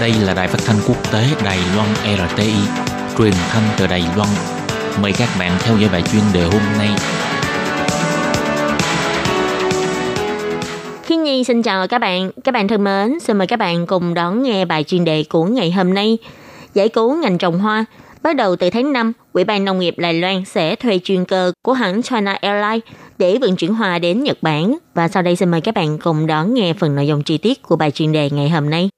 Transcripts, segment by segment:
Đây là đài phát thanh quốc tế Đài Loan RTI, truyền thanh từ Đài Loan. Mời các bạn theo dõi bài chuyên đề hôm nay. Khiên Nhi xin chào các bạn. Các bạn thân mến, xin mời các bạn cùng đón nghe bài chuyên đề của ngày hôm nay. Giải cứu ngành trồng hoa. Bắt đầu từ tháng 5, Ủy ban Nông nghiệp Đài Loan sẽ thuê chuyên cơ của hãng China Airlines để vận chuyển hoa đến Nhật Bản. Và sau đây xin mời các bạn cùng đón nghe phần nội dung chi tiết của bài chuyên đề ngày hôm nay.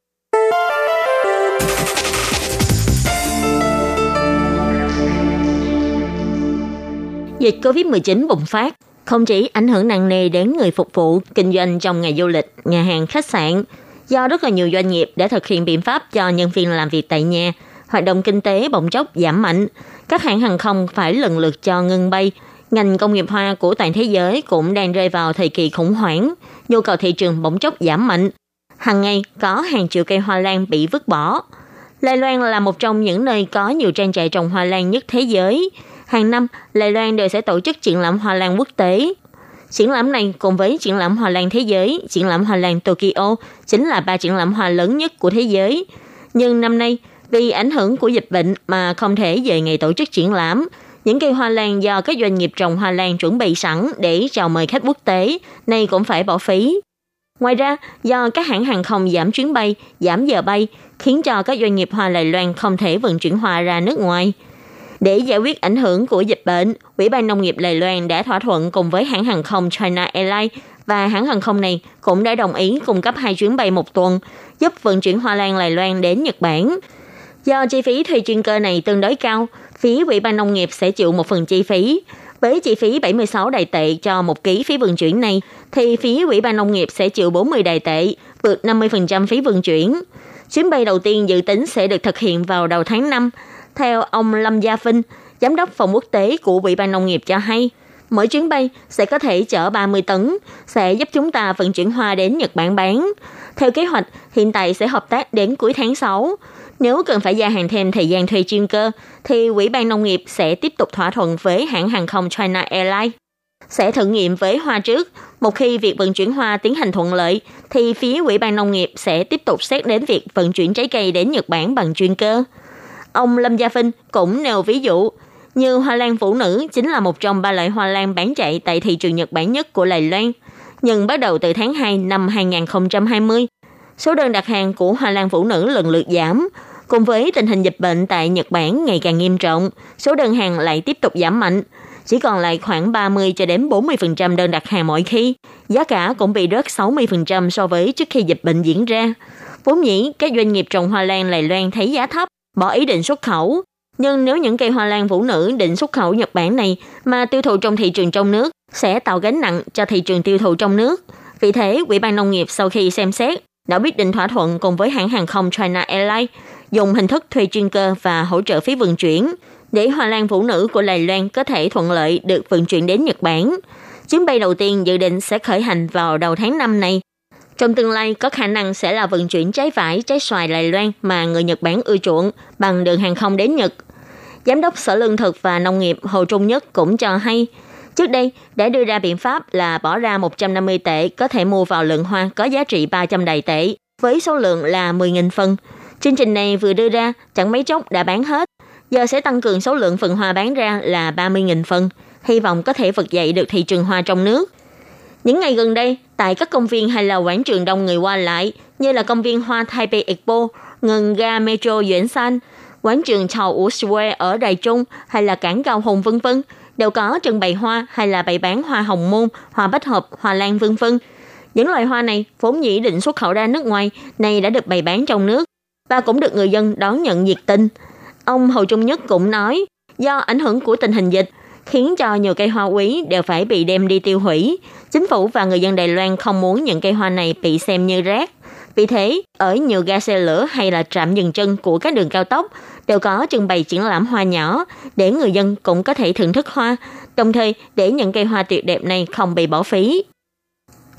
Dịch COVID-19 bùng phát không chỉ ảnh hưởng nặng nề đến người phục vụ kinh doanh trong ngành du lịch, nhà hàng, khách sạn, do rất là nhiều doanh nghiệp đã thực hiện biện pháp cho nhân viên làm việc tại nhà, hoạt động kinh tế bỗng chốc giảm mạnh. Các hãng hàng không phải lần lượt cho ngưng bay. Ngành công nghiệp hoa của toàn thế giới cũng đang rơi vào thời kỳ khủng hoảng, nhu cầu thị trường bỗng chốc giảm mạnh. Hàng ngày có hàng triệu cây hoa lan bị vứt bỏ. Lai Loan là một trong những nơi có nhiều trang trại trồng hoa lan nhất thế giới. Hàng năm, Lai Loan đều sẽ tổ chức triển lãm hoa lan quốc tế. Triển lãm này cùng với triển lãm hoa lan thế giới, triển lãm hoa lan Tokyo chính là ba triển lãm hoa lớn nhất của thế giới. Nhưng năm nay, vì ảnh hưởng của dịch bệnh mà không thể về ngày tổ chức triển lãm, những cây hoa lan do các doanh nghiệp trồng hoa lan chuẩn bị sẵn để chào mời khách quốc tế, nay cũng phải bỏ phí. Ngoài ra, do các hãng hàng không giảm chuyến bay, giảm giờ bay, khiến cho các doanh nghiệp hoa Đài Loan không thể vận chuyển hoa ra nước ngoài. Để giải quyết ảnh hưởng của dịch bệnh, Ủy ban Nông nghiệp Đài Loan đã thỏa thuận cùng với hãng hàng không China Airlines và hãng hàng không này cũng đã đồng ý cung cấp hai chuyến bay một tuần, giúp vận chuyển hoa lan Đài Loan đến Nhật Bản. Do chi phí thuê chuyên cơ này tương đối cao, phí Ủy ban Nông nghiệp sẽ chịu một phần chi phí. Với chi phí 76 đài tệ cho một ký phí vận chuyển này, thì phí Ủy ban Nông nghiệp sẽ chịu 40 đài tệ, vượt 50% phí vận chuyển. Chuyến bay đầu tiên dự tính sẽ được thực hiện vào đầu tháng 5. Theo ông Lâm Gia Vinh, giám đốc phòng quốc tế của Ủy ban Nông nghiệp cho hay, mỗi chuyến bay sẽ có thể chở 30 tấn, sẽ giúp chúng ta vận chuyển hoa đến Nhật Bản bán. Theo kế hoạch, hiện tại sẽ hợp tác đến cuối tháng 6. Nếu cần phải gia hạn thêm thời gian thuê chuyên cơ, thì Ủy ban Nông nghiệp sẽ tiếp tục thỏa thuận với hãng hàng không China Airlines. Sẽ thử nghiệm với hoa trước. Một khi việc vận chuyển hoa tiến hành thuận lợi, thì phía Ủy ban Nông nghiệp sẽ tiếp tục xét đến việc vận chuyển trái cây đến Nhật Bản bằng chuyên cơ. Ông Lâm Gia Vinh cũng nêu ví dụ, như hoa lan phụ nữ chính là một trong ba loại hoa lan bán chạy tại thị trường Nhật Bản nhất của Đài Loan. Nhưng bắt đầu từ tháng 2 năm 2020, số đơn đặt hàng của hoa lan phụ nữ lần lượt giảm, Cùng với tình hình dịch bệnh tại Nhật Bản ngày càng nghiêm trọng, số đơn hàng lại tiếp tục giảm mạnh, chỉ còn lại khoảng 30 cho đến 40% đơn đặt hàng mỗi khi. Giá cả cũng bị rớt 60% so với trước khi dịch bệnh diễn ra. Vốn nhĩ các doanh nghiệp trồng hoa lan Đài Loan thấy giá thấp, bỏ ý định xuất khẩu. Nhưng nếu những cây hoa lan vũ nữ định xuất khẩu Nhật Bản này mà tiêu thụ trong thị trường trong nước sẽ tạo gánh nặng cho thị trường tiêu thụ trong nước. Vì thế, Ủy ban Nông nghiệp sau khi xem xét đã quyết định thỏa thuận cùng với hãng hàng không China Airlines dùng hình thức thuê chuyên cơ và hỗ trợ phí vận chuyển để hoa lan phụ nữ của Đài Loan có thể thuận lợi được vận chuyển đến Nhật Bản. Chuyến bay đầu tiên dự định sẽ khởi hành vào đầu tháng 5 này. Trong tương lai có khả năng sẽ là vận chuyển trái vải, trái xoài Đài Loan mà người Nhật Bản ưa chuộng bằng đường hàng không đến Nhật. Giám đốc Sở Lương thực và Nông nghiệp Hồ Trung Nhất cũng cho hay, trước đây đã đưa ra biện pháp là bỏ ra 150 tệ có thể mua vào lượng hoa có giá trị 300 đài tệ với số lượng là 10.000 phân. Chương trình này vừa đưa ra, chẳng mấy chốc đã bán hết. Giờ sẽ tăng cường số lượng phần hoa bán ra là 30.000 phần, hy vọng có thể vực dậy được thị trường hoa trong nước. Những ngày gần đây, tại các công viên hay là quảng trường đông người qua lại, như là công viên Hoa Taipei Expo, ngân ga Metro Duyển San, quảng trường Chào Wu Square ở Đài Trung hay là cảng Cao Hùng vân vân đều có trưng bày hoa hay là bày bán hoa hồng môn, hoa bách hợp, hoa lan vân vân. Những loài hoa này vốn dĩ định xuất khẩu ra nước ngoài, nay đã được bày bán trong nước và cũng được người dân đón nhận nhiệt tình. Ông Hồ Trung Nhất cũng nói, do ảnh hưởng của tình hình dịch, khiến cho nhiều cây hoa quý đều phải bị đem đi tiêu hủy. Chính phủ và người dân Đài Loan không muốn những cây hoa này bị xem như rác. Vì thế, ở nhiều ga xe lửa hay là trạm dừng chân của các đường cao tốc đều có trưng bày triển lãm hoa nhỏ để người dân cũng có thể thưởng thức hoa, đồng thời để những cây hoa tuyệt đẹp này không bị bỏ phí.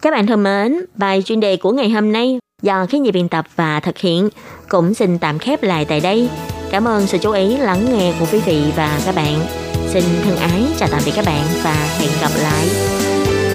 Các bạn thân mến, bài chuyên đề của ngày hôm nay do khí nhị biên tập và thực hiện cũng xin tạm khép lại tại đây. Cảm ơn sự chú ý, lắng nghe của quý vị và các bạn. Xin thân ái chào tạm biệt các bạn và hẹn gặp lại.